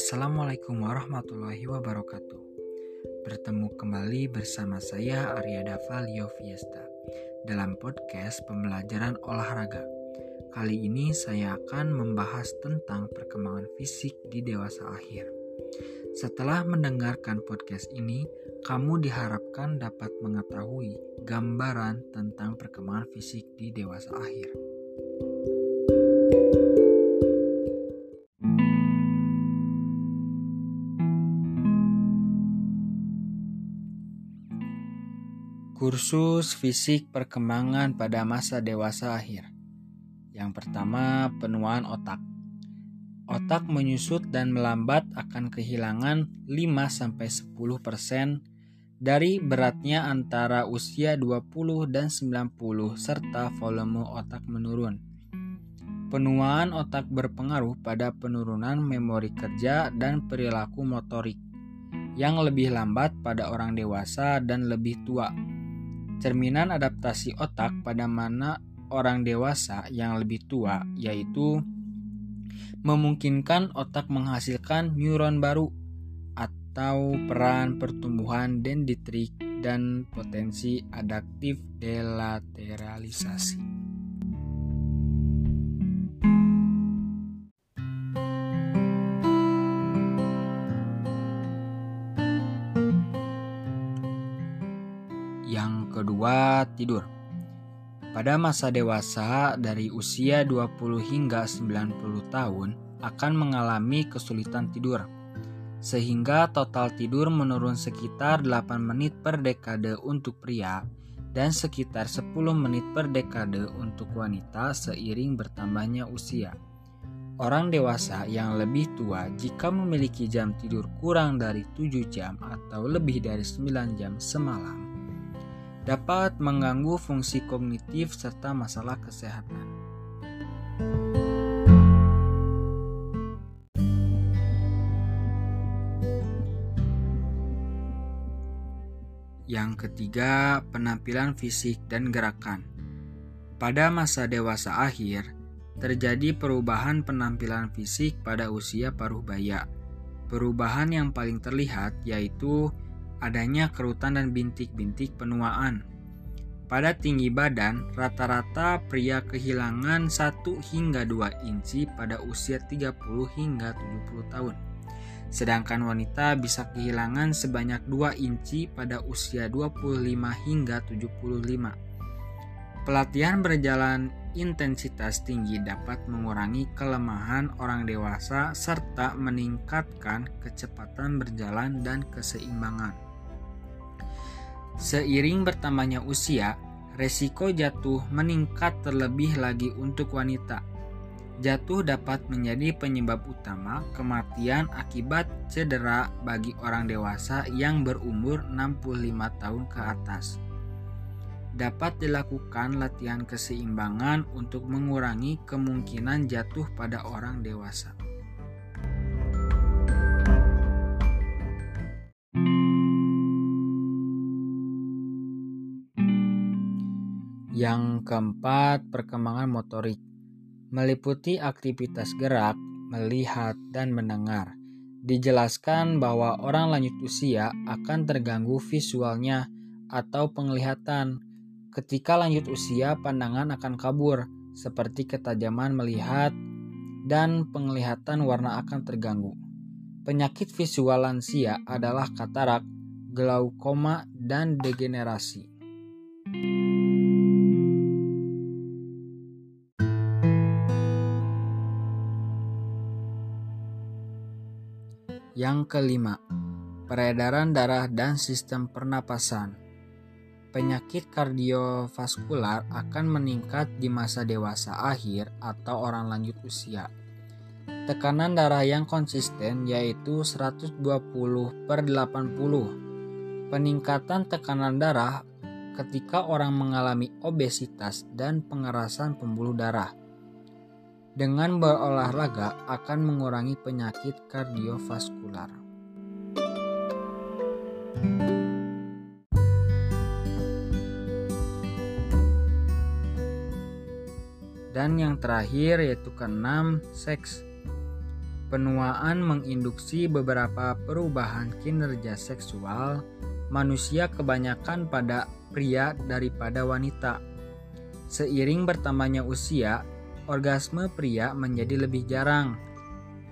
Assalamualaikum warahmatullahi wabarakatuh. Bertemu kembali bersama saya Arya Dava Leo Fiesta dalam podcast pembelajaran olahraga. Kali ini saya akan membahas tentang perkembangan fisik di dewasa akhir. Setelah mendengarkan podcast ini, kamu diharapkan dapat mengetahui gambaran tentang perkembangan fisik di dewasa akhir. Kursus fisik perkembangan pada masa dewasa akhir. Yang pertama, penuaan otak. Otak menyusut dan melambat akan kehilangan 5-10% dari beratnya antara usia 20 dan 90 serta volume otak menurun. Penuaan otak berpengaruh pada penurunan memori kerja dan perilaku motorik yang lebih lambat pada orang dewasa dan lebih tua cerminan adaptasi otak pada mana orang dewasa yang lebih tua, yaitu memungkinkan otak menghasilkan neuron baru atau peran pertumbuhan dendritrik dan potensi adaptif delateralisasi. Kedua, tidur. Pada masa dewasa dari usia 20 hingga 90 tahun akan mengalami kesulitan tidur. Sehingga total tidur menurun sekitar 8 menit per dekade untuk pria dan sekitar 10 menit per dekade untuk wanita seiring bertambahnya usia. Orang dewasa yang lebih tua jika memiliki jam tidur kurang dari 7 jam atau lebih dari 9 jam semalam dapat mengganggu fungsi kognitif serta masalah kesehatan. Yang ketiga, penampilan fisik dan gerakan. Pada masa dewasa akhir, terjadi perubahan penampilan fisik pada usia paruh baya. Perubahan yang paling terlihat yaitu adanya kerutan dan bintik-bintik penuaan. Pada tinggi badan, rata-rata pria kehilangan 1 hingga 2 inci pada usia 30 hingga 70 tahun. Sedangkan wanita bisa kehilangan sebanyak 2 inci pada usia 25 hingga 75. Pelatihan berjalan intensitas tinggi dapat mengurangi kelemahan orang dewasa serta meningkatkan kecepatan berjalan dan keseimbangan. Seiring bertambahnya usia, resiko jatuh meningkat terlebih lagi untuk wanita. Jatuh dapat menjadi penyebab utama kematian akibat cedera bagi orang dewasa yang berumur 65 tahun ke atas. Dapat dilakukan latihan keseimbangan untuk mengurangi kemungkinan jatuh pada orang dewasa. Yang keempat, perkembangan motorik meliputi aktivitas gerak, melihat, dan mendengar. Dijelaskan bahwa orang lanjut usia akan terganggu visualnya atau penglihatan. Ketika lanjut usia, pandangan akan kabur, seperti ketajaman melihat dan penglihatan warna akan terganggu. Penyakit visual lansia adalah katarak, glaukoma, dan degenerasi. Yang kelima, peredaran darah dan sistem pernapasan. Penyakit kardiovaskular akan meningkat di masa dewasa akhir atau orang lanjut usia. Tekanan darah yang konsisten yaitu 120 per 80. Peningkatan tekanan darah ketika orang mengalami obesitas dan pengerasan pembuluh darah dengan berolahraga akan mengurangi penyakit kardiovaskular. Dan yang terakhir yaitu keenam, seks. Penuaan menginduksi beberapa perubahan kinerja seksual manusia kebanyakan pada pria daripada wanita. Seiring bertambahnya usia, orgasme pria menjadi lebih jarang.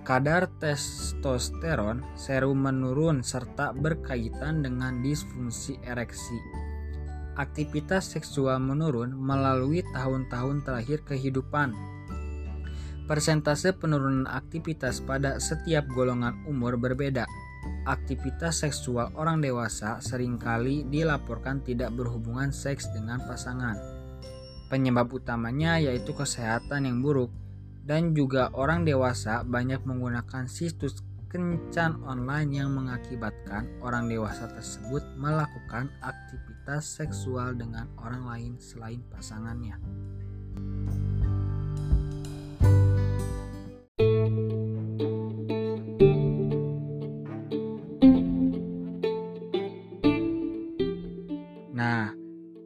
Kadar testosteron serum menurun serta berkaitan dengan disfungsi ereksi. Aktivitas seksual menurun melalui tahun-tahun terakhir kehidupan Persentase penurunan aktivitas pada setiap golongan umur berbeda. Aktivitas seksual orang dewasa sering kali dilaporkan tidak berhubungan seks dengan pasangan. Penyebab utamanya yaitu kesehatan yang buruk dan juga orang dewasa banyak menggunakan situs kencan online yang mengakibatkan orang dewasa tersebut melakukan aktivitas seksual dengan orang lain selain pasangannya. Nah,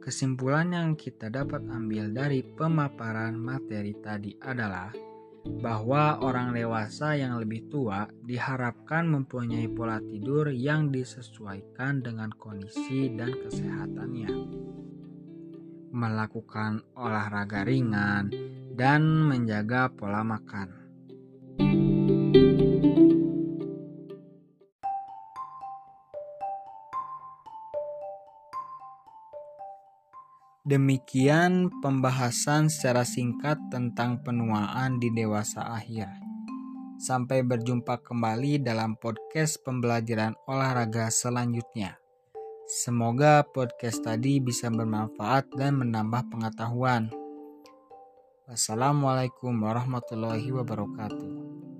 kesimpulan yang kita dapat ambil dari pemaparan materi tadi adalah bahwa orang dewasa yang lebih tua diharapkan mempunyai pola tidur yang disesuaikan dengan kondisi dan kesehatannya, melakukan olahraga ringan, dan menjaga pola makan. Demikian pembahasan secara singkat tentang penuaan di dewasa akhir. Sampai berjumpa kembali dalam podcast pembelajaran olahraga selanjutnya. Semoga podcast tadi bisa bermanfaat dan menambah pengetahuan. Wassalamualaikum warahmatullahi wabarakatuh.